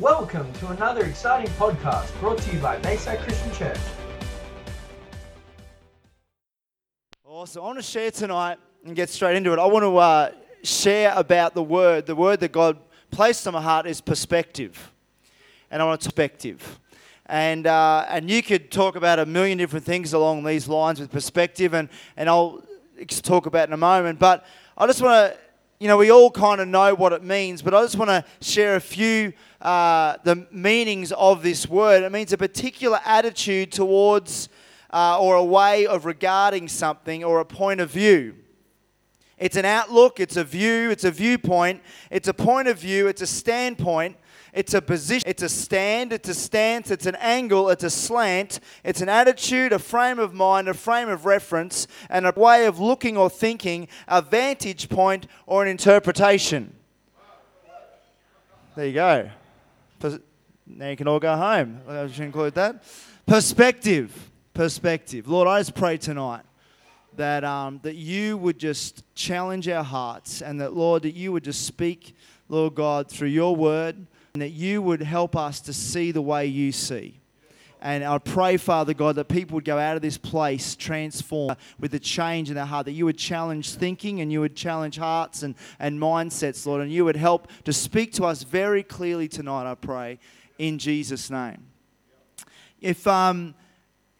Welcome to another exciting podcast brought to you by Bayside Christian Church. Awesome. I want to share tonight and get straight into it. I want to uh, share about the word. The word that God placed on my heart is perspective. And I want perspective. And, uh, and you could talk about a million different things along these lines with perspective, and, and I'll talk about in a moment. But I just want to, you know, we all kind of know what it means, but I just want to share a few uh, the meanings of this word. It means a particular attitude towards uh, or a way of regarding something or a point of view. It's an outlook, it's a view, it's a viewpoint, it's a point of view, it's a standpoint, it's a position, it's a stand, it's a stance, it's an angle, it's a slant, it's an attitude, a frame of mind, a frame of reference, and a way of looking or thinking, a vantage point, or an interpretation. There you go. Now you can all go home. I should include that. Perspective. Perspective. Lord, I just pray tonight that, um, that you would just challenge our hearts and that, Lord, that you would just speak, Lord God, through your word and that you would help us to see the way you see. And I pray, Father God, that people would go out of this place transformed with a change in their heart, that you would challenge thinking and you would challenge hearts and, and mindsets, Lord, and you would help to speak to us very clearly tonight, I pray, in Jesus' name. If um,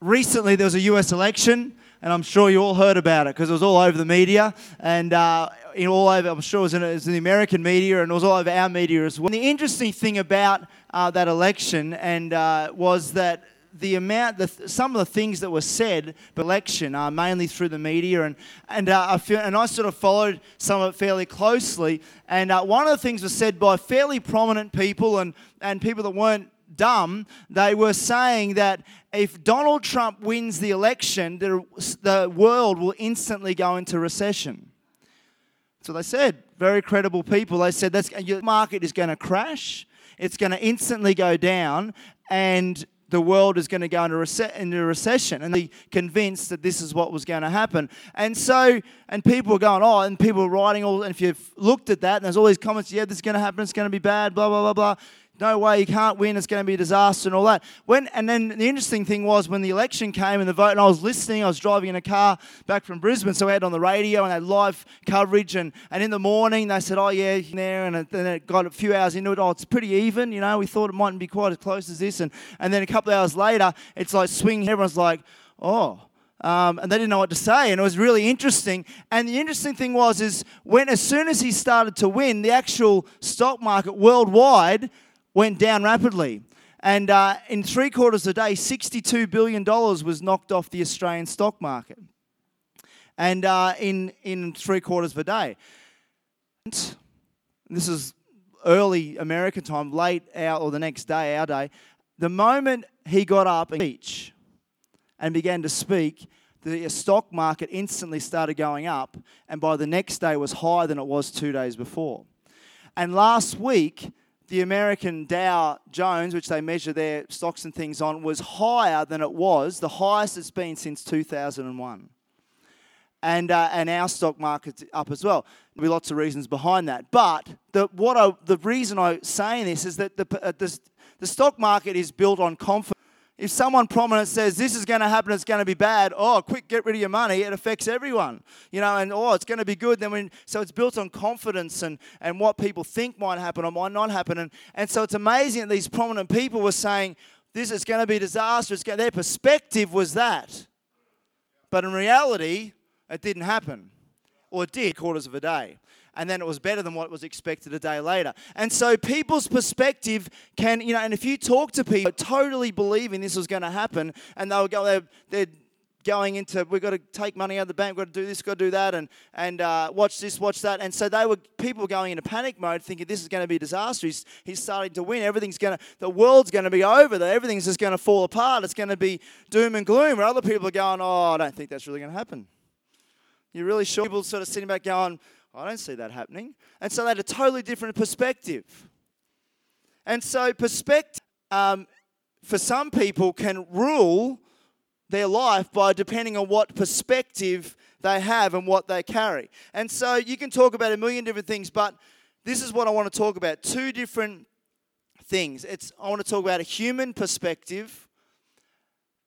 recently there was a US election, and I'm sure you all heard about it because it was all over the media and uh, in all over. I'm sure it was, in, it was, in, the American media and it was all over our media as well. And the interesting thing about uh, that election and uh, was that the amount, the, some of the things that were said, election, uh, mainly through the media, and and uh, I feel, and I sort of followed some of it fairly closely. And uh, one of the things was said by fairly prominent people and and people that weren't dumb. They were saying that if Donald Trump wins the election, the, the world will instantly go into recession. So they said. Very credible people. They said that's your market is going to crash. It's going to instantly go down, and the world is going to go into, rece- into a recession. And they convinced that this is what was going to happen. And so, and people were going, oh, and people were writing all, and if you've looked at that, and there's all these comments, yeah, this is going to happen, it's going to be bad, blah, blah, blah, blah no way, you can't win, it's going to be a disaster and all that. When, and then the interesting thing was when the election came and the vote, and I was listening, I was driving in a car back from Brisbane, so we had on the radio and they had live coverage. And, and in the morning, they said, oh, yeah, there. And then it got a few hours into it, oh, it's pretty even, you know, we thought it mightn't be quite as close as this. And, and then a couple of hours later, it's like swinging, everyone's like, oh, um, and they didn't know what to say, and it was really interesting. And the interesting thing was, is when as soon as he started to win, the actual stock market worldwide went down rapidly. And uh, in three quarters of a day, $62 billion was knocked off the Australian stock market. And uh, in, in three quarters of a day. And this is early American time, late out or the next day, our day. The moment he got up and speech and began to speak, the stock market instantly started going up, and by the next day was higher than it was two days before. And last week, the American Dow Jones, which they measure their stocks and things on, was higher than it was, the highest it's been since 2001. And, uh, and our stock market's up as well. There'll be lots of reasons behind that. But the, what I, the reason I'm saying this is that the, uh, the, the stock market is built on confidence if someone prominent says this is going to happen, it's going to be bad. Oh, quick, get rid of your money. It affects everyone, you know. And oh, it's going to be good. Then when so it's built on confidence and and what people think might happen or might not happen. And and so it's amazing that these prominent people were saying this is going to be disastrous. Their perspective was that, but in reality, it didn't happen, or it did quarters of a day and then it was better than what was expected a day later. And so people's perspective can, you know, and if you talk to people totally believing this was going to happen, and they'll go, they're, they're going into we've got to take money out of the bank, we've got to do this, got to do that, and and uh, watch this, watch that. And so they were people were going into panic mode, thinking this is going to be a disaster. He's, he's starting to win. Everything's going to the world's going to be over. That everything's just going to fall apart. It's going to be doom and gloom. Where other people are going, oh, I don't think that's really going to happen. You're really sure people sort of sitting back going, I don't see that happening. And so they had a totally different perspective. And so, perspective um, for some people can rule their life by depending on what perspective they have and what they carry. And so, you can talk about a million different things, but this is what I want to talk about two different things. It's I want to talk about a human perspective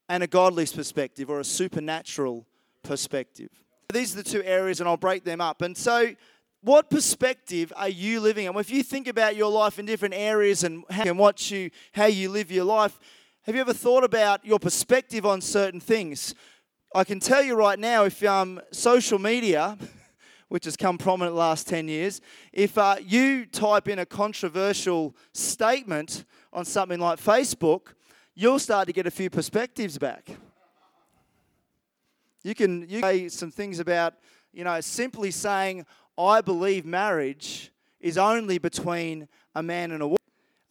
and a godly perspective or a supernatural perspective. These are the two areas, and I'll break them up. And so, what perspective are you living in? Well, if you think about your life in different areas and how, and what you how you live your life, have you ever thought about your perspective on certain things? I can tell you right now, if um, social media, which has come prominent last 10 years, if uh, you type in a controversial statement on something like Facebook, you'll start to get a few perspectives back. You can you say some things about, you know, simply saying, I believe marriage is only between a man and a woman.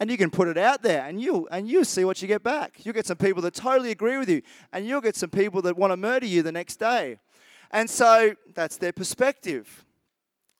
And you can put it out there and you'll and you'll see what you get back. You'll get some people that totally agree with you, and you'll get some people that want to murder you the next day. And so that's their perspective.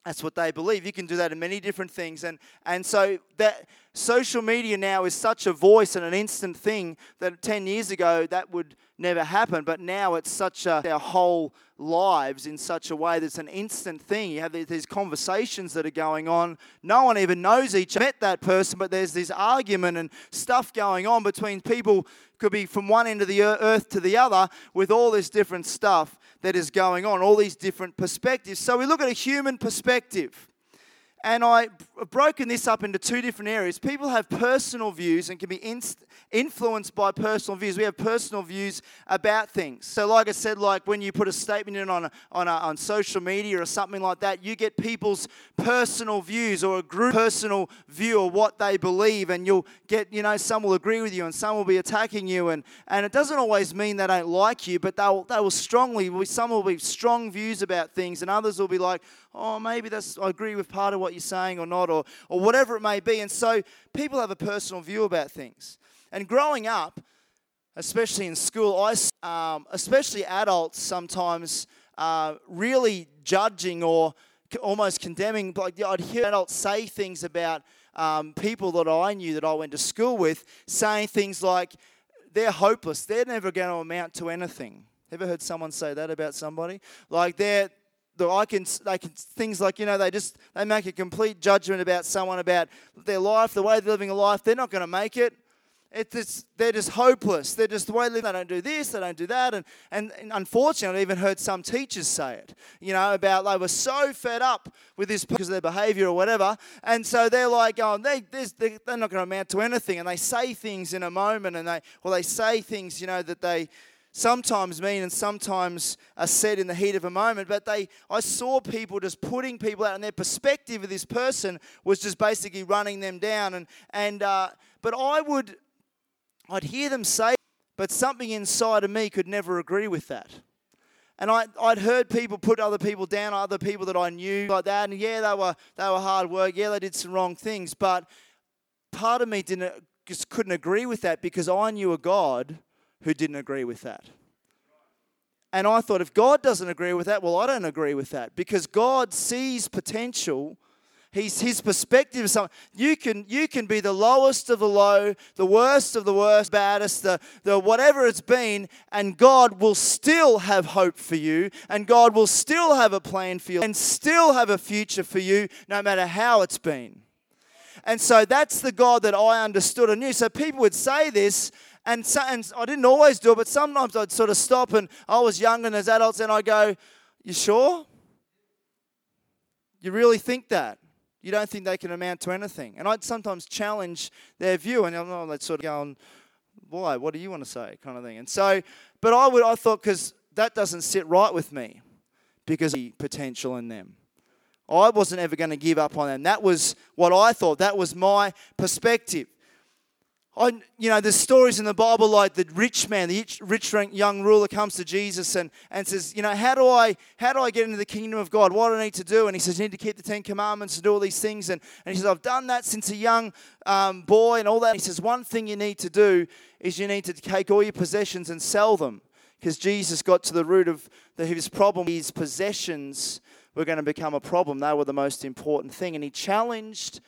That's what they believe. You can do that in many different things. And, and so that social media now is such a voice and an instant thing that 10 years ago that would never happen. But now it's such a, our whole lives in such a way that's an instant thing. You have these conversations that are going on. No one even knows each other. met that person, but there's this argument and stuff going on between people could be from one end of the earth to the other with all this different stuff that is going on, all these different perspectives. So we look at a human perspective. And I've broken this up into two different areas. People have personal views and can be inst- influenced by personal views. We have personal views about things. So, like I said, like when you put a statement in on, a, on, a, on social media or something like that, you get people's personal views or a group personal view of what they believe. And you'll get, you know, some will agree with you and some will be attacking you. And, and it doesn't always mean they don't like you, but they'll, they will strongly, some will be strong views about things, and others will be like, oh, maybe that's, I agree with part of what you're saying or not, or, or whatever it may be. And so people have a personal view about things. And growing up, especially in school, I, um, especially adults sometimes uh, really judging or almost condemning. Like I'd hear adults say things about um, people that I knew that I went to school with, saying things like, they're hopeless. They're never going to amount to anything. Ever heard someone say that about somebody? Like they're the, I can, they can things like you know they just they make a complete judgment about someone about their life, the way they're living a life. They're not going to make it. It's just, they're just hopeless. They're just the way they live. They don't do this, they don't do that. And, and, and unfortunately, I even heard some teachers say it, you know, about they were so fed up with this because of their behavior or whatever. And so they're like, oh, they, they're not going to amount to anything. And they say things in a moment and they, well, they say things, you know, that they, sometimes mean and sometimes are said in the heat of a moment but they i saw people just putting people out and their perspective of this person was just basically running them down and and uh, but i would i'd hear them say but something inside of me could never agree with that and I, I'd heard people put other people down, other people that I knew like that, and yeah, they were they were hard work. Yeah, they did some wrong things, but part of me didn't just couldn't agree with that because I knew a God who didn't agree with that. And I thought, if God doesn't agree with that, well, I don't agree with that because God sees potential. He's, his perspective is something. You can, you can be the lowest of the low, the worst of the worst, baddest, the, the whatever it's been, and God will still have hope for you, and God will still have a plan for you, and still have a future for you, no matter how it's been. And so that's the God that I understood and knew. So people would say this, and, so, and I didn't always do it, but sometimes I'd sort of stop and I was young and as adults, and I go, You sure? You really think that? You don't think they can amount to anything? And I'd sometimes challenge their view, and I'm sort of going, Why? What do you want to say? kind of thing. And so, but I would, I thought, because that doesn't sit right with me because the potential in them. I wasn't ever going to give up on them. That was what I thought. That was my perspective. I, you know, there's stories in the Bible like the rich man, the rich young ruler comes to Jesus and, and says, you know, how do I how do I get into the kingdom of God? What do I need to do? And he says, you need to keep the Ten Commandments and do all these things. And, and he says, I've done that since a young um, boy and all that. And he says, one thing you need to do is you need to take all your possessions and sell them. Because Jesus got to the root of the, his problem. His possessions were going to become a problem. They were the most important thing. And he challenged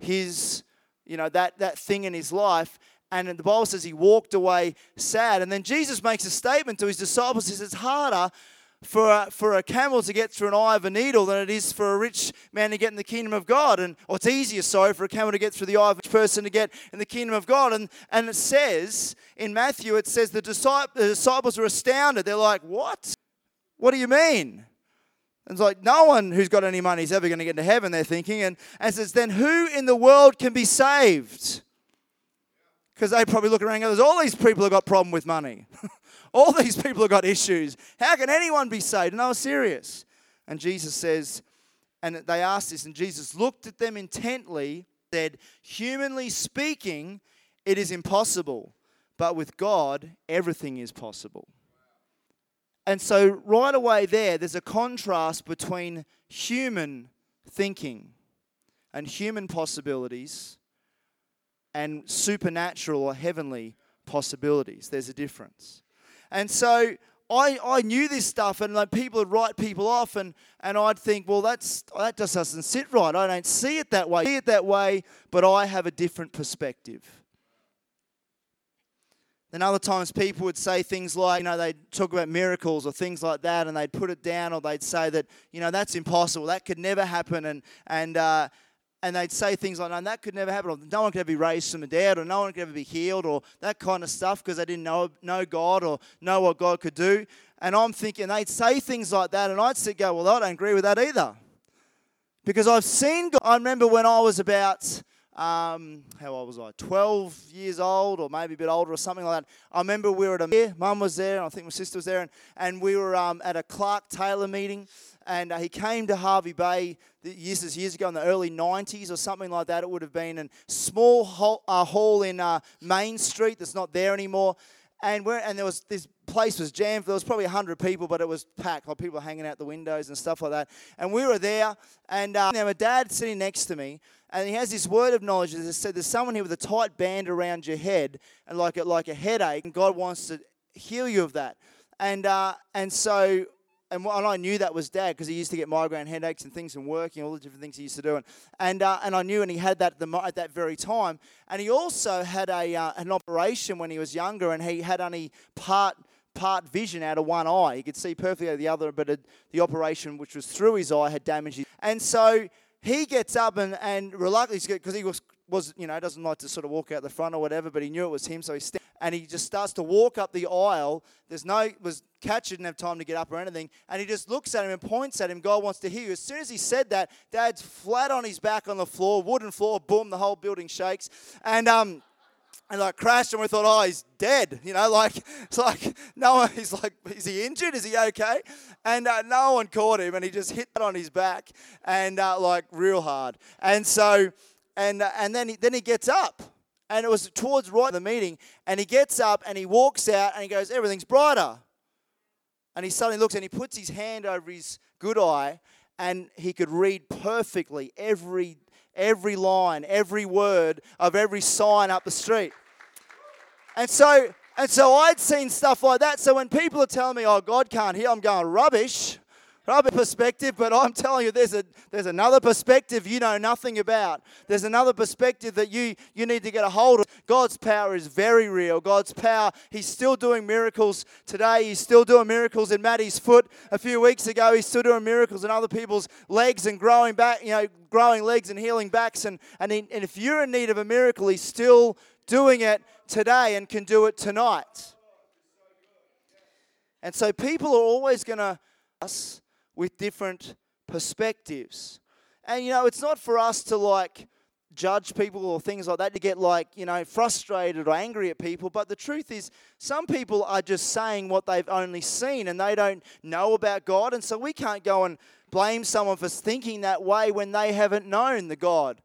his you know, that, that thing in his life. And the Bible says he walked away sad. And then Jesus makes a statement to his disciples. He says, It's harder for a, for a camel to get through an eye of a needle than it is for a rich man to get in the kingdom of God. And or it's easier, sorry, for a camel to get through the eye of a person to get in the kingdom of God. And and it says in Matthew, it says the, disciples, the disciples were astounded. They're like, "What? What do you mean?" It's like no one who's got any money is ever going to get into heaven. They're thinking, and and says, "Then who in the world can be saved?" Because they probably look around and go, "There's all these people who got problem with money." All these people have got issues. How can anyone be saved? And I was serious. And Jesus says, and they asked this, and Jesus looked at them intently, said, Humanly speaking, it is impossible, but with God, everything is possible. And so, right away there, there's a contrast between human thinking and human possibilities and supernatural or heavenly possibilities. There's a difference. And so I, I knew this stuff, and like people would write people off, and, and I'd think, well, that's that just doesn't sit right. I don't see it that way. I see it that way, but I have a different perspective. Then other times people would say things like, you know, they'd talk about miracles or things like that, and they'd put it down, or they'd say that, you know, that's impossible, that could never happen, and and uh, and they'd say things like, no, that could never happen, or no one could ever be raised from the dead, or no one could ever be healed, or that kind of stuff, because they didn't know, know God or know what God could do. And I'm thinking, they'd say things like that, and I'd sit go, well, I don't agree with that either. Because I've seen God. I remember when I was about, um, how old was I? 12 years old, or maybe a bit older, or something like that. I remember we were at a, mum was there, and I think my sister was there, and, and we were um, at a Clark Taylor meeting and uh, he came to Hervey Bay years years ago in the early 90s or something like that. It would have been a small hall, uh, hall in uh, Main Street that's not there anymore. And we're, and there was this place was jammed. There was probably hundred people, but it was packed. Like people hanging out the windows and stuff like that. And we were there, and uh, now my dad sitting next to me, and he has this word of knowledge that said, "There's someone here with a tight band around your head, and like a, like a headache, and God wants to heal you of that." And uh, and so and, and I knew that was dad because he used to get migraine headaches and things and working, all the different things he used to do. And, and, uh, and I knew, and he had that at, the, at that very time. And he also had a, uh, an operation when he was younger, and he had only part part vision out of one eye. He could see perfectly out of the other, but it, the operation, which was through his eye, had damaged it. And so he gets up and, and reluctantly, because he was, was, you know, doesn't like to sort of walk out the front or whatever, but he knew it was him, so he stepped and he just starts to walk up the aisle. There's no was catch didn't have time to get up or anything, and he just looks at him and points at him. God wants to hear you. As soon as he said that, Dad's flat on his back on the floor, wooden floor. Boom, the whole building shakes, and um. And like crashed, and we thought, oh, he's dead. You know, like it's like no one. He's like, is he injured? Is he okay? And uh, no one caught him, and he just hit that on his back, and uh, like real hard. And so, and uh, and then he, then he gets up, and it was towards right the meeting, and he gets up and he walks out and he goes, Everything's brighter. And he suddenly looks and he puts his hand over his good eye, and he could read perfectly every every line, every word of every sign up the street. And so and so I'd seen stuff like that. So when people are telling me, oh, God can't hear, I'm going, rubbish other perspective, but I'm telling you, there's a there's another perspective you know nothing about. There's another perspective that you you need to get a hold of. God's power is very real. God's power, He's still doing miracles today. He's still doing miracles in Maddie's foot. A few weeks ago, He's still doing miracles in other people's legs and growing back, you know, growing legs and healing backs. And and, he, and if you're in need of a miracle, He's still doing it today and can do it tonight. And so people are always going to us with different perspectives. And you know, it's not for us to like judge people or things like that to get like, you know, frustrated or angry at people, but the truth is some people are just saying what they've only seen and they don't know about God, and so we can't go and blame someone for thinking that way when they haven't known the God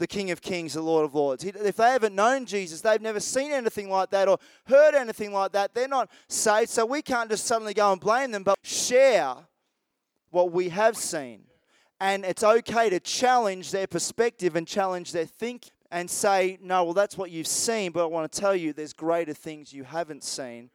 the King of Kings, the Lord of Lords. If they haven't known Jesus, they've never seen anything like that or heard anything like that, they're not saved. So we can't just suddenly go and blame them, but share what we have seen. And it's okay to challenge their perspective and challenge their thinking and say, no, well, that's what you've seen, but I want to tell you there's greater things you haven't seen.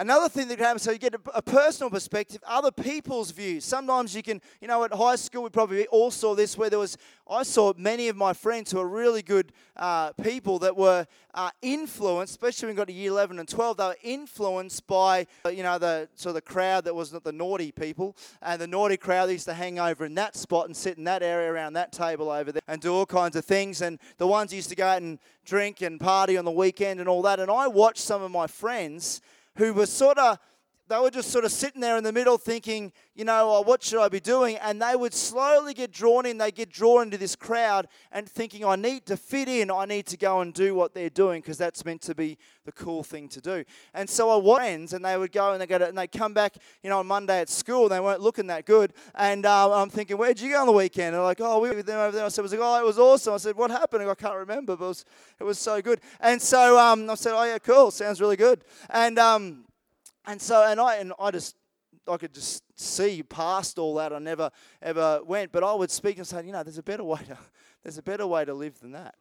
Another thing that happens, so you get a, a, personal perspective, other people's views. Sometimes you can, you know, at high school we probably all saw this, where there was, I saw many of my friends who are really good uh, people that were uh, influenced, especially when we got to year 11 and 12, they were influenced by, uh, you know, the sort of the crowd that was the naughty people, and the naughty crowd used to hang over in that spot and sit in that area around that table over there and do all kinds of things, and the ones used to go out and drink and party on the weekend and all that, and I watched some of my friends who were sort of they were just sort of sitting there in the middle thinking, you know, oh, what should I be doing? And they would slowly get drawn in. They get drawn into this crowd and thinking, I need to fit in. I need to go and do what they're doing because that's meant to be the cool thing to do. And so I was friends, and they would go and they go to, and they come back, you know, on Monday at school. They weren't looking that good. And uh, I'm thinking, where'd you go on the weekend? And they're like, oh, we were with them over there. I said, was like, oh, it was awesome. I said, what happened? I can't remember, but it was, it was so good. And so um, I said, oh yeah, cool. Sounds really good. And um, and so, and I, and I just, I could just see past all that. I never ever went, but I would speak and say, you know, there's a better way to, there's a better way to live than that.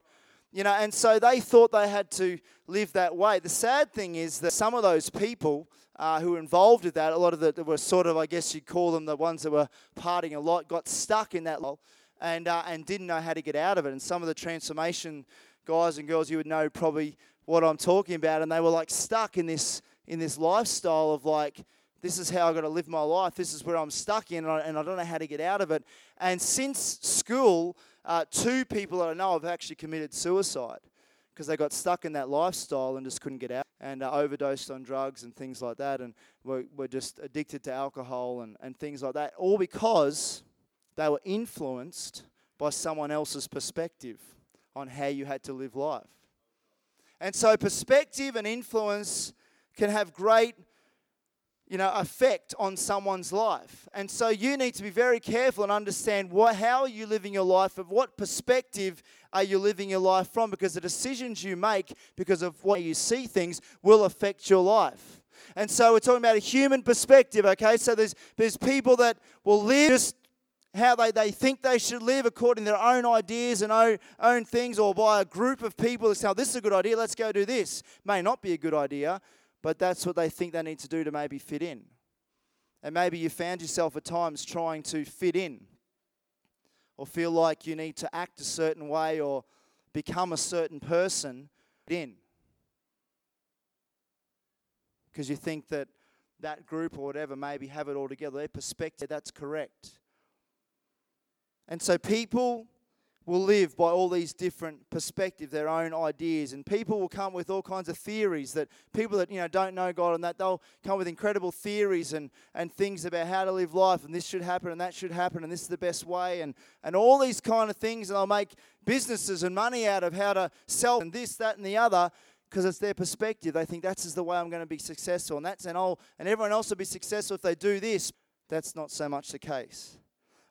You know, and so they thought they had to live that way. The sad thing is that some of those people uh, who were involved with that, a lot of the were sort of, I guess you'd call them the ones that were partying a lot, got stuck in that and uh, and didn't know how to get out of it. And some of the transformation guys and girls, you would know probably what I'm talking about, and they were like stuck in this in this lifestyle of like, this is how I got to live my life. This is where I'm stuck in, and I, and I don't know how to get out of it. And since school, uh, two people that I know have actually committed suicide because they got stuck in that lifestyle and just couldn't get out and uh, overdosed on drugs and things like that and were, were just addicted to alcohol and, and things like that, all because they were influenced by someone else's perspective on how you had to live life. And so, perspective and influence can have great you know effect on someone's life. And so you need to be very careful and understand what how are you living your life of what perspective are you living your life from? Because the decisions you make because of what you see things will affect your life. And so we're talking about a human perspective okay? So there's there's people that will live just how they, they think they should live according to their own ideas and own, own things, or by a group of people that say, oh, this is a good idea, let's go do this. May not be a good idea, but that's what they think they need to do to maybe fit in. And maybe you found yourself at times trying to fit in or feel like you need to act a certain way or become a certain person in. Because you think that that group or whatever maybe have it all together. Their perspective, that's correct. And so people will live by all these different perspectives, their own ideas, and people will come with all kinds of theories that people that you know don't know God and that they'll come with incredible theories and, and things about how to live life and this should happen and that should happen and this is the best way and, and all these kind of things and they'll make businesses and money out of how to sell and this, that, and the other because it's their perspective. They think that's the way I'm going to be successful and that's and oh and everyone else will be successful if they do this. That's not so much the case.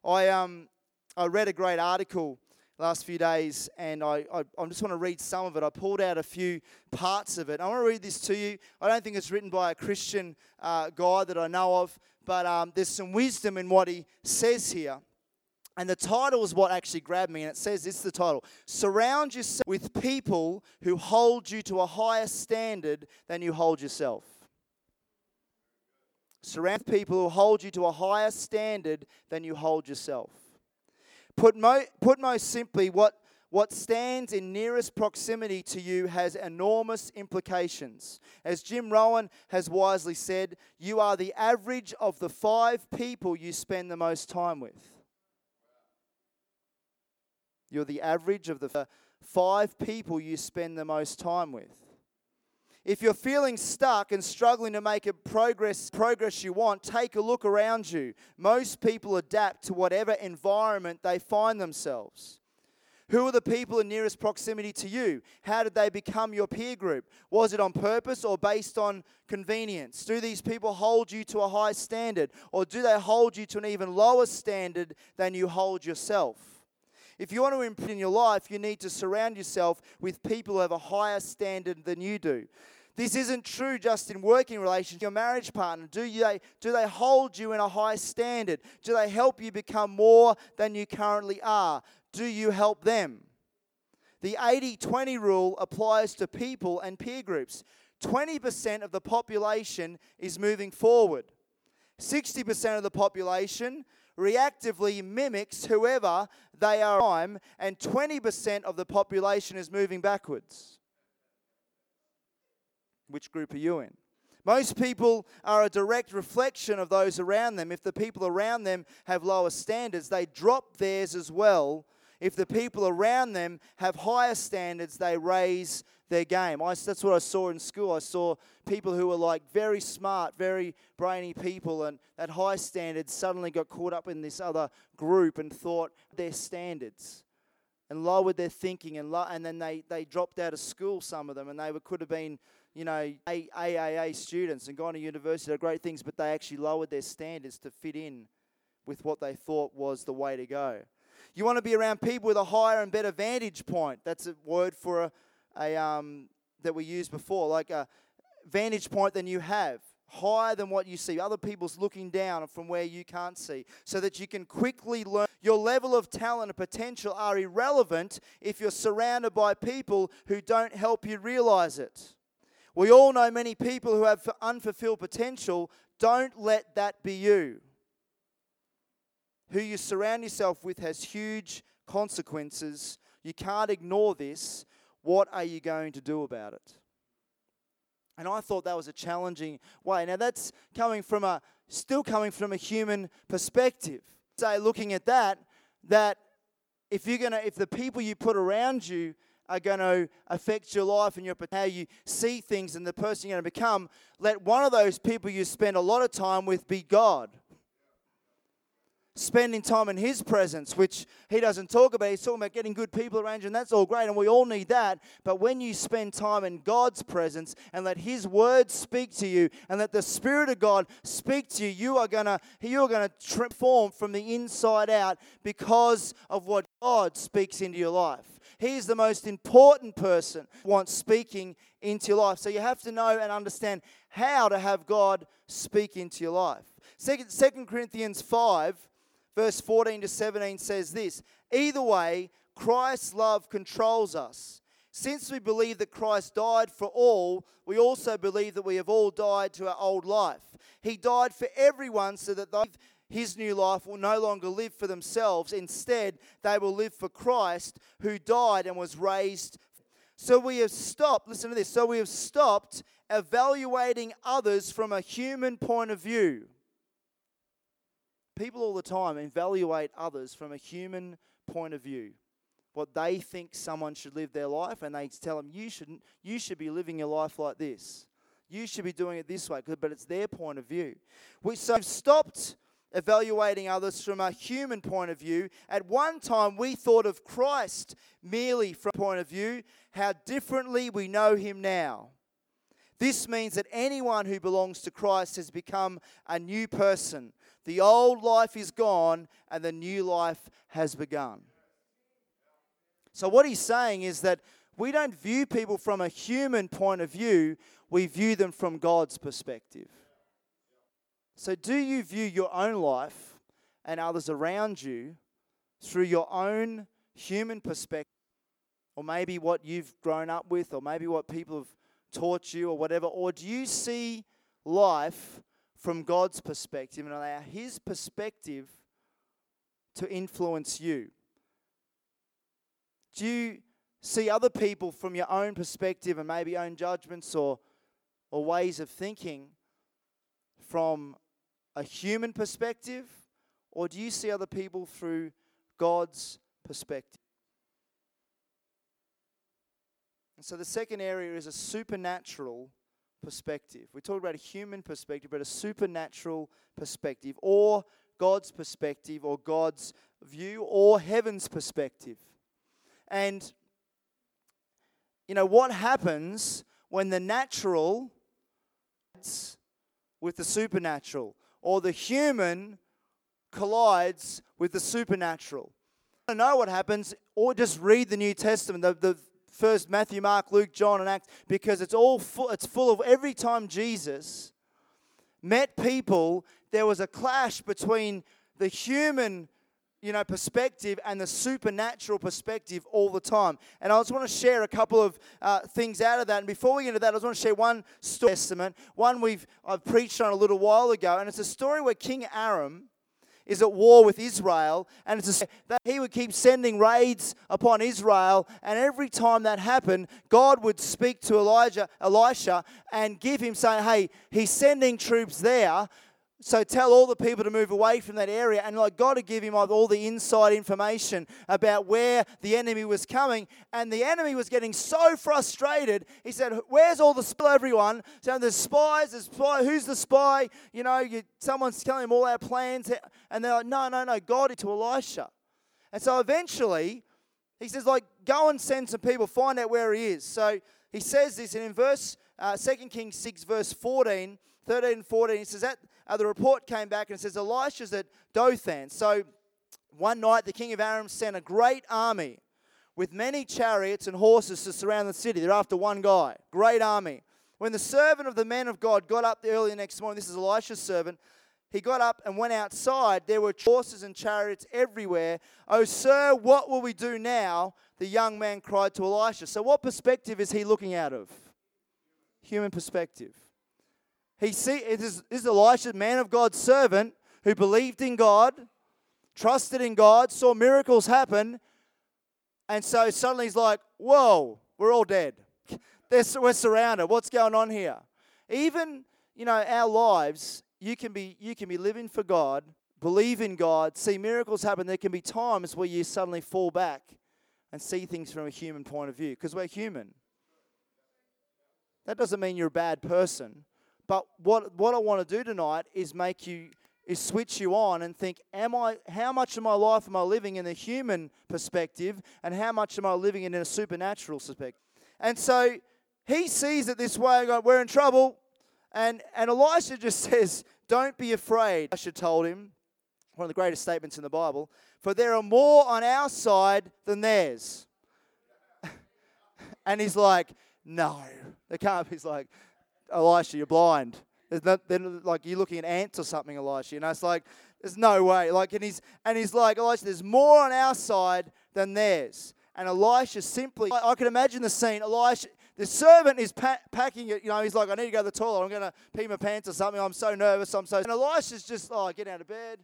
I um I read a great article last few days, and I, I, I, just want to read some of it. I pulled out a few parts of it. I want to read this to you. I don't think it's written by a Christian uh, guy that I know of, but um, there's some wisdom in what he says here. And the title is what actually grabbed me, and it says this is the title Surround yourself with people who hold you to a higher standard than you hold yourself. Surround people who hold you to a higher standard than you hold yourself. Put, mo- put most simply, what, what stands in nearest proximity to you has enormous implications. As Jim Rohn has wisely said, you are the average of the five people you spend the most time with. You're the average of the five people you spend the most time with. If you're feeling stuck and struggling to make a progress progress you want, take a look around you. Most people adapt to whatever environment they find themselves. Who are the people in nearest proximity to you? How did they become your peer group? Was it on purpose or based on convenience? Do these people hold you to a high standard or do they hold you to an even lower standard than you hold yourself? If you want to improve in your life, you need to surround yourself with people who have a higher standard than you do. This isn't true just in working relations. Your marriage partner, do they, do they hold you in a high standard? Do they help you become more than you currently are? Do you help them? The 80 20 rule applies to people and peer groups. 20% of the population is moving forward. 60% of the population reactively mimics whoever they are, and 20% of the population is moving backwards. Which group are you in? Most people are a direct reflection of those around them. If the people around them have lower standards, they drop theirs as well if the people around them have higher standards, they raise their game. I, that's what I saw in school. I saw people who were like very smart, very brainy people, and at high standards suddenly got caught up in this other group and thought their standards and lowered their thinking, and, lo- and then they, they dropped out of school, some of them, and they were, could have been, you know, A AAA students and gone to university, are great things, but they actually lowered their standards to fit in with what they thought was the way to go. You want to be around people with a higher and better vantage point. That's a word for a, a um, that we used before, like a vantage point than you have, higher than what you see. Other people's looking down from where you can't see, so that you can quickly learn. Your level of talent and potential are irrelevant if you're surrounded by people who don't help you realize it. We all know many people who have unfulfilled potential. Don't let that be you. Who you surround yourself with has huge consequences. You can't ignore this. What are you going to do about it? And I thought that was a challenging way. Now that's coming from a still coming from a human perspective. Say looking at that, that if you're gonna if the people you put around you are going to affect your life and your how you see things and the person you're going to become, let one of those people you spend a lot of time with be God spending time in His presence, which He doesn't talk about. He's talking about getting good people around you, and that's all great, and we all need that. But when you spend time in God's presence and let His Word speak to you, and let the Spirit of God speak to you, you are gonna you are gonna transform from the inside out because of what God speaks into your life. He's the most important person wants speaking into your life. So you have to know and understand how to have God speak into your life. Second, 2 Corinthians 5 verse 14 to 17 says this Either way, Christ's love controls us. Since we believe that Christ died for all, we also believe that we have all died to our old life. He died for everyone so that they, his new life will no longer live for themselves. Instead, they will live for Christ who died and was raised. So we have stopped, listen to this. So we have stopped evaluating others from a human point of view People all the time evaluate others from a human point of view. What they think someone should live their life, and they tell them, you shouldn't, you should be living your life like this. You should be doing it this way, but it's their point of view. We so stopped evaluating others from a human point of view. At one time, we thought of Christ merely from a point of view, how differently we know him now. This means that anyone who belongs to Christ has become a new person. The old life is gone and the new life has begun. So, what he's saying is that we don't view people from a human point of view, we view them from God's perspective. So, do you view your own life and others around you through your own human perspective? Or maybe what you've grown up with, or maybe what people have taught you, or whatever? Or do you see life from God's perspective and allow His perspective to influence you? Do you see other people from your own perspective and maybe own judgments or, or ways of thinking from a human perspective? Or do you see other people through God's perspective? And so the second area is a supernatural perspective. We talked about a human perspective, but a supernatural perspective, or God's perspective, or God's view, or heaven's perspective. And, you know, what happens when the natural with the supernatural, or the human collides with the supernatural? I don't know what happens, or just read the New Testament. The, the, first Matthew, Mark, Luke, John, and Acts because it's all full, it's full of every time Jesus met people, there was a clash between the human, you know, perspective and the supernatural perspective all the time. And I just want to share a couple of uh, things out of that. And before we get into that, I just want to share one story testament, one we've I've preached on a little while ago, and it's a story where King Aram is at war with Israel, and it's a, that he would keep sending raids upon Israel, and every time that happened, God would speak to Elijah, Elisha, and give him saying, "Hey, he's sending troops there." So tell all the people to move away from that area, and like God to give him all the inside information about where the enemy was coming. And the enemy was getting so frustrated. He said, "Where's all the spy? Everyone? So there's spies. There's spy. Who's the spy? You know, you, someone's telling him all our plans." And they're like, "No, no, no. God to Elisha." And so eventually, he says, "Like, go and send some people, find out where he is." So he says this, and in verse uh, 2 Kings six, verse 14, 13, and 14, he says that uh, the report came back and says Elisha's at Dothan. So one night the king of Aram sent a great army with many chariots and horses to surround the city. They're after one guy. Great army. When the servant of the man of God got up the early next morning, this is Elisha's servant, he got up and went outside. There were horses and chariots everywhere. Oh, sir, what will we do now? The young man cried to Elisha. So, what perspective is he looking out of? Human perspective. He see it is, this is Elisha, man of God's servant, who believed in God, trusted in God, saw miracles happen, and so suddenly he's like, "Whoa, we're all dead. we're surrounded. What's going on here?" Even you know our lives, you can be you can be living for God, believe in God, see miracles happen. There can be times where you suddenly fall back and see things from a human point of view because we're human. That doesn't mean you're a bad person. But what, what I want to do tonight is make you is switch you on and think am i how much of my life am i living in a human perspective and how much am i living in a supernatural perspective? And so he sees it this way going we're in trouble. And and elisha just says don't be afraid. Elisha told him one of the greatest statements in the bible for there are more on our side than theirs. And he's like no. They can't he's like Elisha, you're blind. Then like you're looking at ants or something, Elisha. You know, it's like there's no way. Like, and he's and he's like, Elisha, there's more on our side than theirs. And Elisha simply, I, I can imagine the scene. Elisha, the servant is pa- packing it. You know, he's like, I need to go to the toilet. I'm going to pee my pants or something. I'm so nervous. I'm so. And Elisha's just, oh, get out of bed.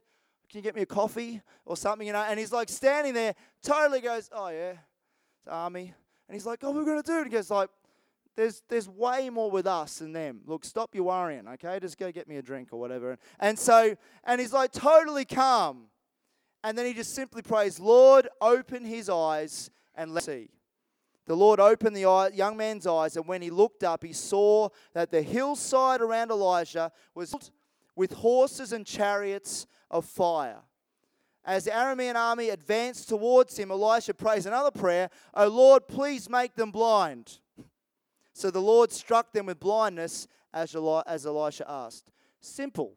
Can you get me a coffee or something? You know, and he's like standing there, totally goes, oh yeah, it's army. And he's like, oh, we're going to do it. And he goes like, there's, there's way more with us than them. Look, stop your worrying, okay? Just go get me a drink or whatever. And so, and he's like totally calm. And then he just simply prays, Lord, open his eyes and let's see. The Lord opened the eye, young man's eyes, and when he looked up, he saw that the hillside around Elijah was filled with horses and chariots of fire. As the Aramean army advanced towards him, Elisha prays another prayer, O Lord, please make them blind. So the Lord struck them with blindness as, as Elisha asked. Simple.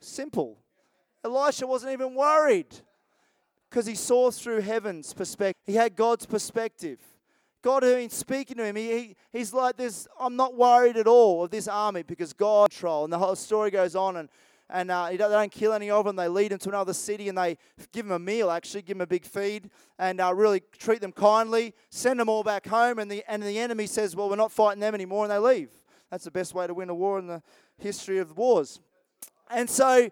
Simple. Elisha wasn't even worried because he saw through heaven's perspective. He had God's perspective. God had been speaking to him. He, he, he's like, this, I'm not worried at all of this army because God control. And the whole story goes on and and uh, they don't kill any of them. They lead them to another city and they give them a meal, actually, give them a big feed and uh, really treat them kindly, send them all back home. And the, and the enemy says, Well, we're not fighting them anymore, and they leave. That's the best way to win a war in the history of wars. And so,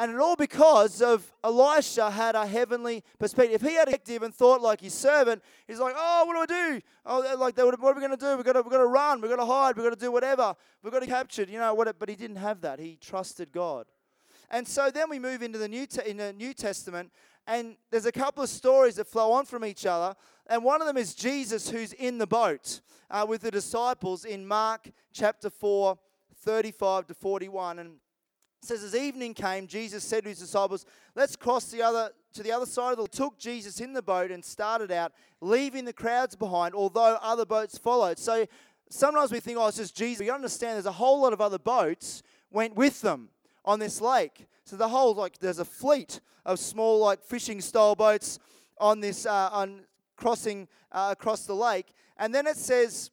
and it all because of Elisha had a heavenly perspective. If he had a perspective and thought like his servant, he's like, oh, what do I do? Oh, like, what are we going to do? We've got to, we've got to run. We've got to hide. We've got to do whatever. We've got to capture, you know, what, but he didn't have that. He trusted God. And so then we move into the New, in the New Testament, and there's a couple of stories that flow on from each other. And one of them is Jesus who's in the boat uh, with the disciples in Mark chapter 4, 35 to 41. And it says, As evening came, Jesus said to his disciples, Let's cross the other to the other side of the took Jesus in the boat and started out, leaving the crowds behind, although other boats followed. So sometimes we think, oh, it's just Jesus. You understand there's a whole lot of other boats went with them on this lake. So the whole like there's a fleet of small like fishing style boats on this uh, on crossing uh, across the lake. And then it says,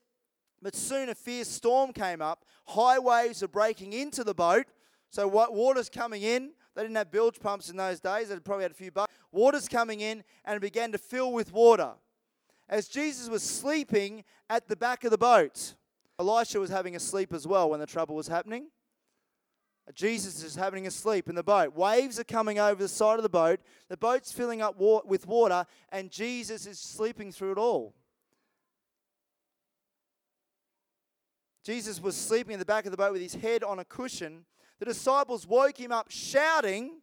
but soon a fierce storm came up. High waves are breaking into the boat so water's coming in, They didn't have bilge pumps in those days. They probably had a few bucks. Water's coming in and it began to fill with water. As Jesus was sleeping at the back of the boat, Elisha was having a sleep as well when the trouble was happening. Jesus is having a sleep in the boat. Waves are coming over the side of the boat. The boat's filling up wa- with water, and Jesus is sleeping through it all. Jesus was sleeping in the back of the boat with his head on a cushion. The disciples woke him up shouting,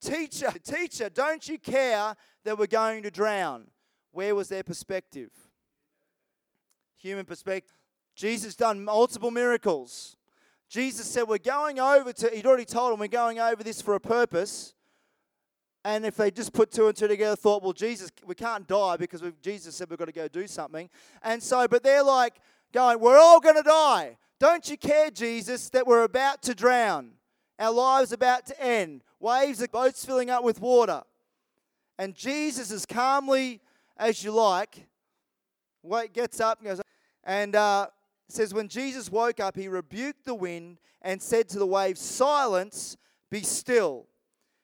Teacher, teacher, don't you care that we're going to drown? Where was their perspective? Human perspective. Jesus done multiple miracles. Jesus said, We're going over to, he'd already told them, we're going over this for a purpose. And if they just put two and two together, thought, well, Jesus, we can't die because Jesus said we've got to go do something. And so, but they're like, going, We're all going to die. Don't you care, Jesus, that we're about to drown? Our lives about to end. Waves, the boats filling up with water. And Jesus, as calmly as you like, gets up and goes, and uh, says, When Jesus woke up, he rebuked the wind and said to the waves, Silence, be still.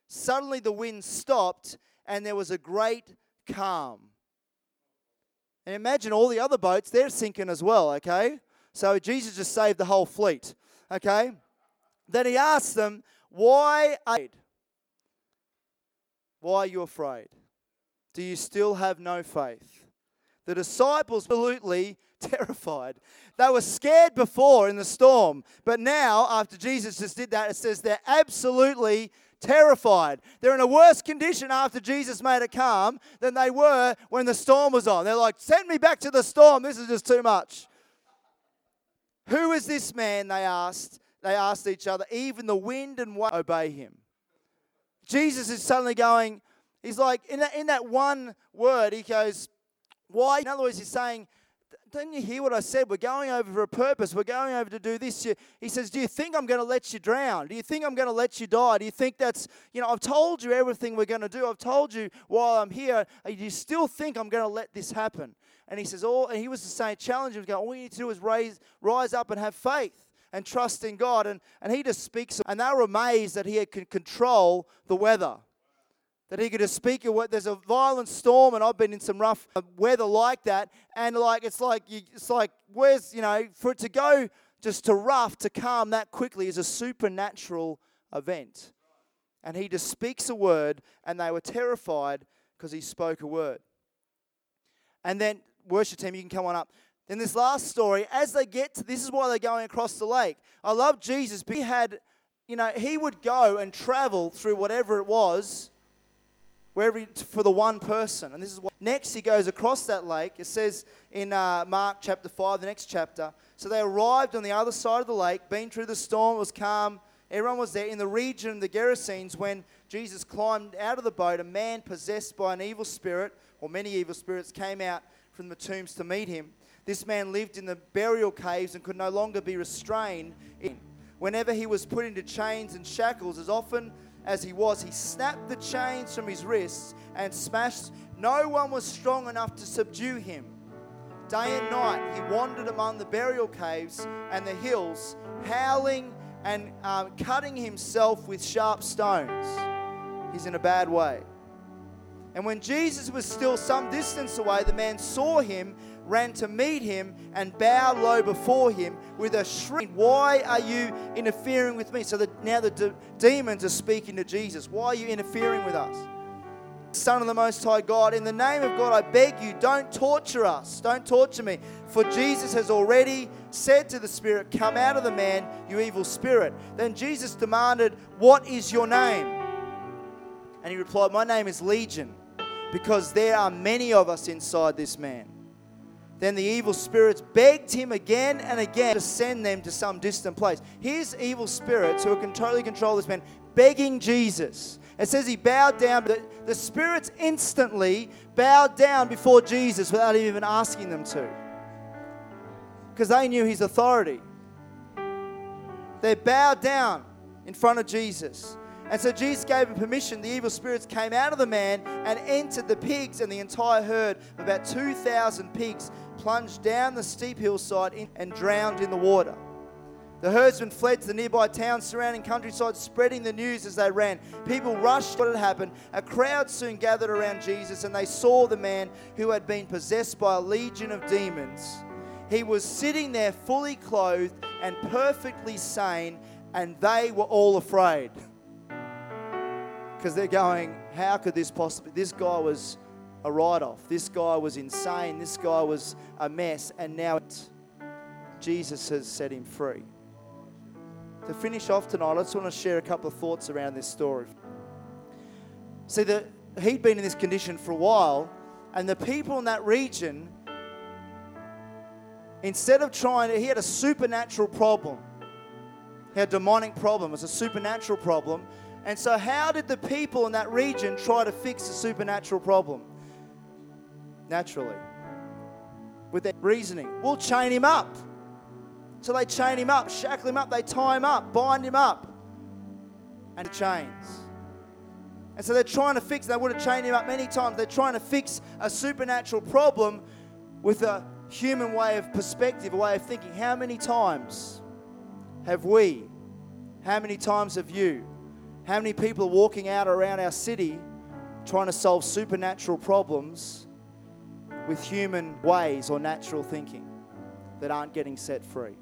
Suddenly the wind stopped, and there was a great calm. And imagine all the other boats, they're sinking as well, okay? So Jesus just saved the whole fleet, okay? Then he asked them, Why are you Why are you afraid? Do you still have no faith? The disciples absolutely terrified. They were scared before in the storm, but now, after Jesus just did that, it says they're absolutely terrified. They're in a worse condition after Jesus made it calm than they were when the storm was on. They're like, send me back to the storm. This is just too much. Who is this man? They asked. They asked each other. Even the wind and waves obey him. Jesus is suddenly going, he's like, in that, in that one word, he goes, why? In other words, he's saying, don't you hear what I said? We're going over for a purpose. We're going over to do this. He says, Do you think I'm going to let you drown? Do you think I'm going to let you die? Do you think that's, you know, I've told you everything we're going to do. I've told you while I'm here. Do you still think I'm going to let this happen? And he says, All, and he was to say, challenge him, going, all you need to do is raise, rise up and have faith and trust in God. And, and he just speaks, and they were amazed that he could control the weather that he could just speak there's a violent storm and I've been in some rough uh, weather like that. And like it's like you, it's like where's you know for it to go just to rough to calm that quickly is a supernatural event. And he just speaks a word and they were terrified because he spoke a word. And then worship team you can come on up in this last story as they get to this is why they're going across the lake i love jesus but he had you know he would go and travel through whatever it was wherever for the one person. And this is what next he goes across that lake. It says in uh, Mark chapter five, the next chapter. So they arrived on the other side of the lake, been through the storm, it was calm. Everyone was there in the region the Gerasenes when Jesus climbed out of the boat. A man possessed by an evil spirit, or many evil spirits, came out from the tombs to meet him. This man lived in the burial caves and could no longer be restrained. Whenever he was put into chains and shackles, as often as he was, he snapped the chains from his wrists and smashed. No one was strong enough to subdue him. Day and night he wandered among the burial caves and the hills, howling and um, cutting himself with sharp stones. He's in a bad way. And when Jesus was still some distance away, the man saw him ran to meet him and bowed low before him with a shriek. Why are you interfering with me? So that now the de- demons are speaking to Jesus. Why are you interfering with us? Son of the Most High God, in the name of God, I beg you, don't torture us. Don't torture me. For Jesus has already said to the Spirit, Come out of the man, you evil spirit. Then Jesus demanded, What is your name? And he replied, My name is Legion, because there are many of us inside this man. Then the evil spirits begged him again and again to send them to some distant place. Here's evil spirits who can totally control this man begging Jesus. It says he bowed down, but the spirits instantly bowed down before Jesus without even asking them to. Because they knew his authority. They bowed down in front of Jesus. And so Jesus gave him permission. The evil spirits came out of the man and entered the pigs, and the entire herd, of about 2,000 pigs, plunged down the steep hillside and drowned in the water. The herdsmen fled to the nearby towns surrounding countryside, spreading the news as they ran. People rushed what had happened. A crowd soon gathered around Jesus, and they saw the man who had been possessed by a legion of demons. He was sitting there fully clothed and perfectly sane, and they were all afraid. Because they're going, How could this possibly? This guy was a write off. This guy was insane. This guy was a mess, and now Jesus has set him free to finish off tonight, I just want to share a couple of thoughts around this story. See, that he'd been in this condition for a while, and the people in that region, instead of trying to, he had a supernatural problem. He had a demonic problem. It was a supernatural problem. And so, how did the people in that region try to fix the supernatural problem? Naturally, with their reasoning. We'll chain him up. So they chain him up, shackle him up, they tie him up, bind him up, and the chains. And so they're trying to fix, they would have chained him up many times. They're trying to fix a supernatural problem with a human way of perspective, a way of thinking. How many times have we, how many times have you, how many people are walking out around our city trying to solve supernatural problems with human ways or natural thinking that aren't getting set free?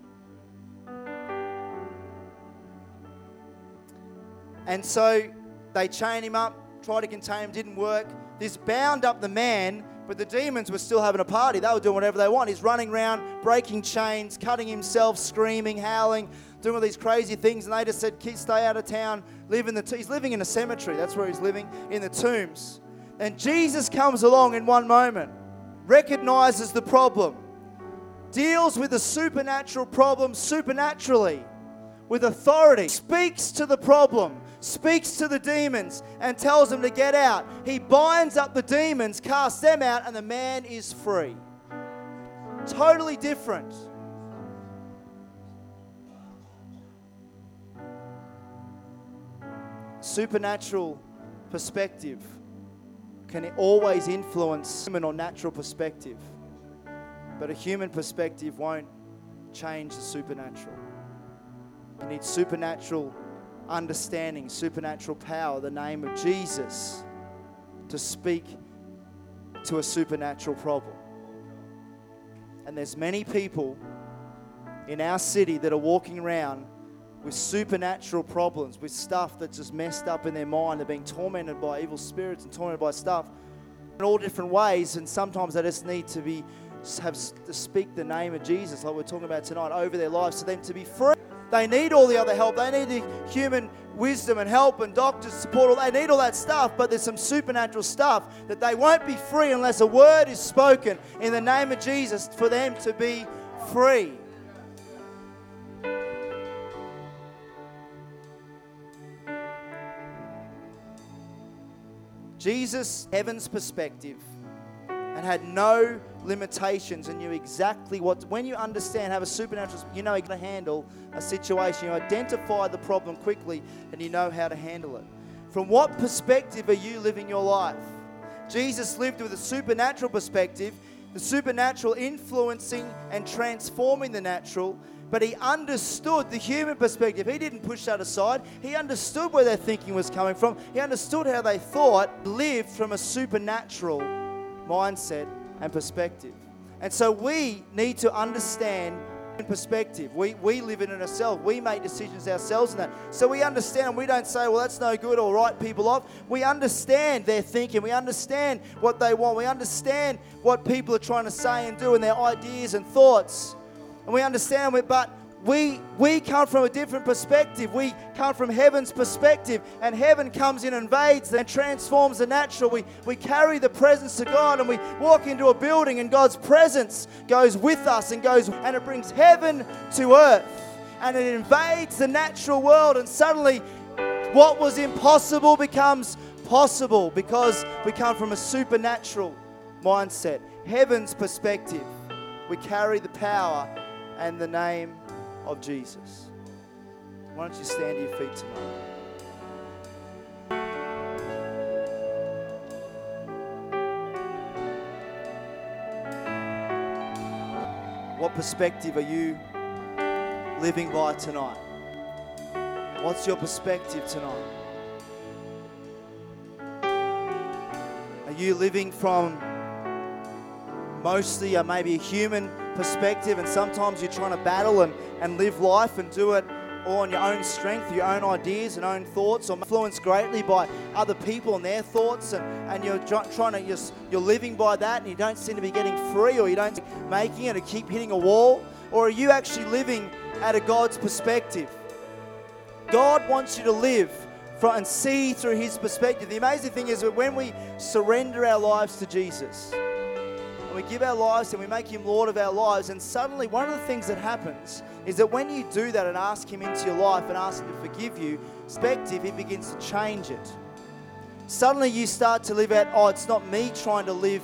And so they chain him up, try to contain him, didn't work. This bound up the man, but the demons were still having a party. They were doing whatever they want. He's running around, breaking chains, cutting himself, screaming, howling, doing all these crazy things. And they just said, Kids, stay out of town. Live in the t-. He's living in a cemetery. That's where he's living, in the tombs. And Jesus comes along in one moment, recognizes the problem, deals with the supernatural problem supernaturally with authority, speaks to the problem, speaks to the demons, and tells them to get out. He binds up the demons, casts them out, and the man is free. Totally different. Supernatural perspective can always influence human or natural perspective, but a human perspective won't change the supernatural. You need supernatural understanding, supernatural power, the name of Jesus, to speak to a supernatural problem. And there's many people in our city that are walking around with supernatural problems, with stuff that's just messed up in their mind. They're being tormented by evil spirits and tormented by stuff in all different ways. And sometimes they just need to be have to speak the name of Jesus, like we're talking about tonight, over their lives, for them to be free. They need all the other help. They need the human wisdom and help and doctors support. They need all that stuff, but there's some supernatural stuff that they won't be free unless a word is spoken in the name of Jesus for them to be free. Jesus, heaven's perspective, and had no limitations and knew exactly what, when you understand, have a supernatural, you know going to handle a situation. You identify the problem quickly and you know how to handle it. From what perspective are you living your life? Jesus lived with a supernatural perspective, the supernatural influencing and transforming the natural, but he understood the human perspective. He didn't push that aside. He understood where their thinking was coming from. He understood how they thought, lived from a supernatural mindset and perspective. And so we need to understand perspective. We, we live in it ourselves. We make decisions ourselves in that. So we understand. We don't say, well, that's no good or write people off. We understand their thinking. We understand what they want. We understand what people are trying to say and do and their ideas and thoughts. And we understand it, but we, we come from a different perspective. We come from heaven's perspective, and heaven comes in and invades and transforms the natural. We, we carry the presence of God, and we walk into a building, and God's presence goes with us and goes, and it brings heaven to earth, and it invades the natural world, and suddenly what was impossible becomes possible because we come from a supernatural mindset, heaven's perspective. We carry the power and the name of Jesus. Why don't you stand to your feet tonight? What perspective are you living by tonight? What's your perspective tonight? Are you living from mostly or maybe a human perspective, and sometimes you're trying to battle and, and live life and do it all on your own strength, your own ideas and own thoughts, or influenced greatly by other people and their thoughts, and, and you're trying to, you're, you're living by that, and you don't seem to be getting free, or you don't making it, and keep hitting a wall, or are you actually living out of God's perspective? God wants you to live from, and see through His perspective. The amazing thing is that when we surrender our lives to Jesus, and we give our lives and we make Him Lord of our lives, and suddenly one of the things that happens is that when you do that and ask Him into your life and ask Him to forgive you, perspective, He begins to change it. Suddenly you start to live out, oh, it's not me trying to live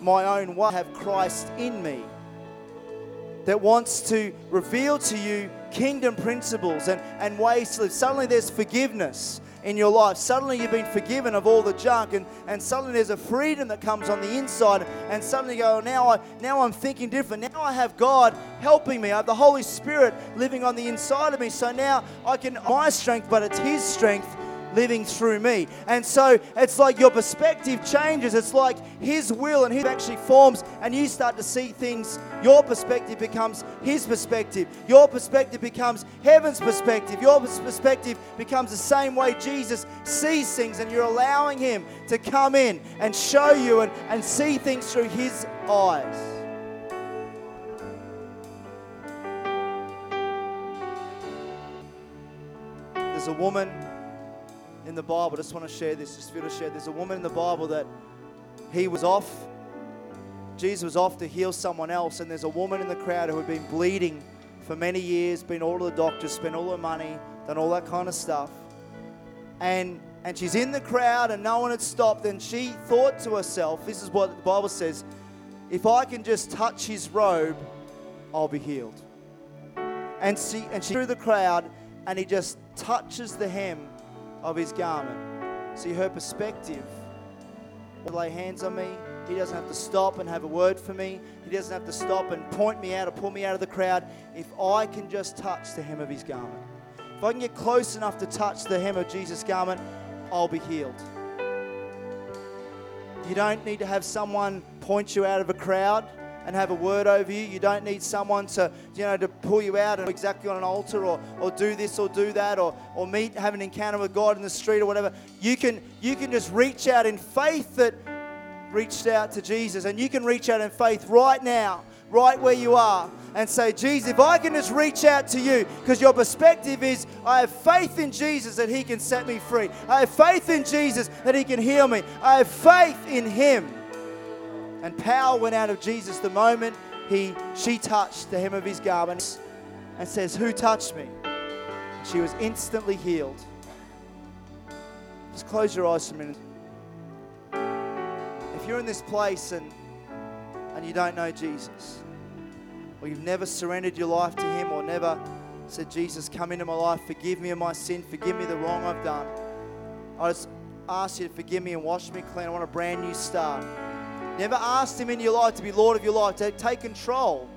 my own way, I have Christ in me that wants to reveal to you kingdom principles and, and ways to live. Suddenly there's forgiveness in your life. Suddenly you've been forgiven of all the junk, and, and suddenly there's a freedom that comes on the inside. And suddenly you go, now, I, now I'm thinking different. Now I have God helping me. I have the Holy Spirit living on the inside of me. So now I can, my strength, but it's His strength living through me. And so it's like your perspective changes. It's like His will and His actually forms, and you start to see things. Your perspective becomes His perspective. Your perspective becomes heaven's perspective. Your perspective becomes the same way Jesus sees things, and you're allowing Him to come in and show you and, and see things through His eyes. There's a woman in the Bible. I just want to share this, just feel to share. There's a woman in the Bible that he was off. Jesus was off to heal someone else, and there's a woman in the crowd who had been bleeding for many years, been all to the doctors, spent all her money, done all that kind of stuff. And and she's in the crowd and no one had stopped, and she thought to herself, this is what the Bible says, if I can just touch his robe, I'll be healed. And she and she through the crowd and he just touches the hem of his garment. See her perspective. Lay hands on me. He doesn't have to stop and have a word for me. He doesn't have to stop and point me out or pull me out of the crowd. If I can just touch the hem of his garment, if I can get close enough to touch the hem of Jesus' garment, I'll be healed. You don't need to have someone point you out of a crowd and have a word over you. You don't need someone to, you know, to pull you out and exactly on an altar or, or do this or do that or, or meet, have an encounter with God in the street or whatever. You can, you can just reach out in faith that reached out to Jesus. And you can reach out in faith right now, right where you are, and say, Jesus, if I can just reach out to you, because your perspective is, I have faith in Jesus that He can set me free. I have faith in Jesus that He can heal me. I have faith in Him and power went out of Jesus the moment he, she touched the hem of his garment and says, Who touched me? She was instantly healed. Just close your eyes for a minute. If you're in this place and, and you don't know Jesus, or you've never surrendered your life to Him, or never said, Jesus, come into my life, forgive me of my sin, forgive me the wrong I've done, I just ask you to forgive me and wash me clean. I want a brand new start. Never asked Him in your life to be Lord of your life, to take control.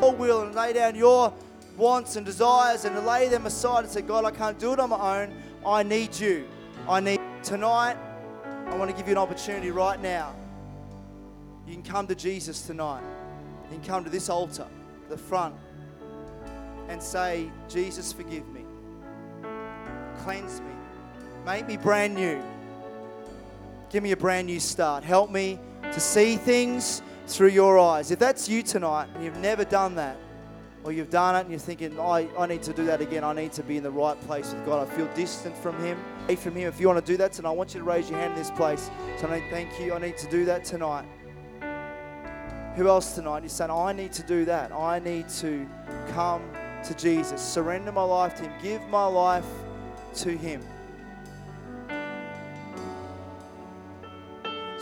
Your will and lay down your wants and desires and to lay them aside and say, God, I can't do it on my own. I need you. I need tonight. I want to give you an opportunity right now. You can come to Jesus tonight. You can come to this altar, the front, and say, Jesus, forgive me. Cleanse me. Make me brand new. Give me a brand new start. Help me to see things through your eyes. If that's you tonight and you've never done that, or you've done it and you're thinking, I, I need to do that again, I need to be in the right place with God, I feel distant from Him, from Him. If you want to do that tonight, I want you to raise your hand in this place. So I thank you, I need to do that tonight. Who else tonight? You're saying, I need to do that. I need to come to Jesus, surrender my life to Him, give my life to Him.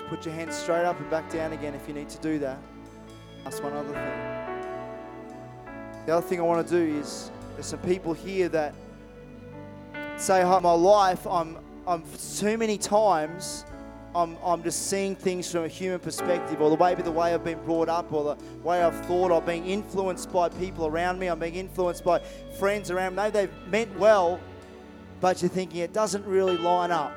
Put your hands straight up and back down again if you need to do that. That's one other thing. The other thing I want to do is there's some people here that say, "Hi, my life, I'm, I'm too many times, I'm, I'm just seeing things from a human perspective, or the maybe the way I've been brought up, or the way I've thought, or being influenced by people around me, I'm being influenced by friends around me. Maybe they've meant well, but you're thinking it doesn't really line up.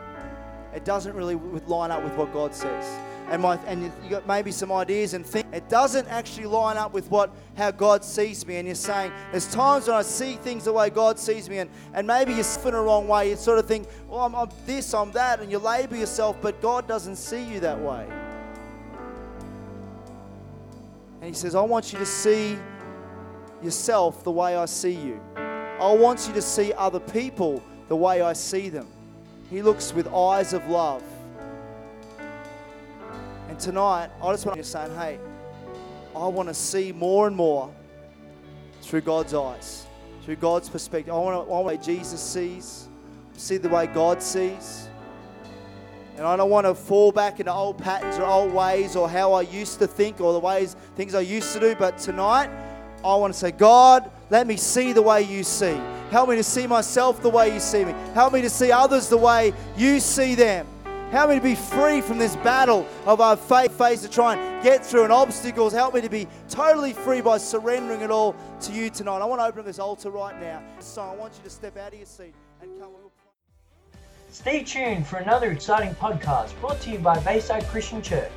It doesn't really line up with what God says and my and you, got maybe some ideas and think it doesn't actually line up with what how God sees me. And you're saying there's times when I see things the way God sees me, and and maybe you're spinning the wrong way. You sort of think, well, I'm, I'm this, I'm that, and you label yourself, but God doesn't see you that way. And He says, I want you to see yourself the way I see you. I want you to see other people the way I see them. He looks with eyes of love. And tonight, I just want to say, hey, I want to see more and more through God's eyes, through God's perspective. I want to, want the way Jesus sees, see the way God sees. And I don't want to fall back into old patterns or old ways or how I used to think or the ways, things I used to do. But tonight, I want to say, God, let me see the way you see. Help me to see myself the way you see me. Help me to see others the way you see them. Help me to be free from this battle of our faith face to try and get through and obstacles. Help me to be totally free by surrendering it all to you tonight. I want to open up this altar right now. So I want you to step out of your seat and come. Stay tuned for another exciting podcast brought to you by Bayside Christian Church.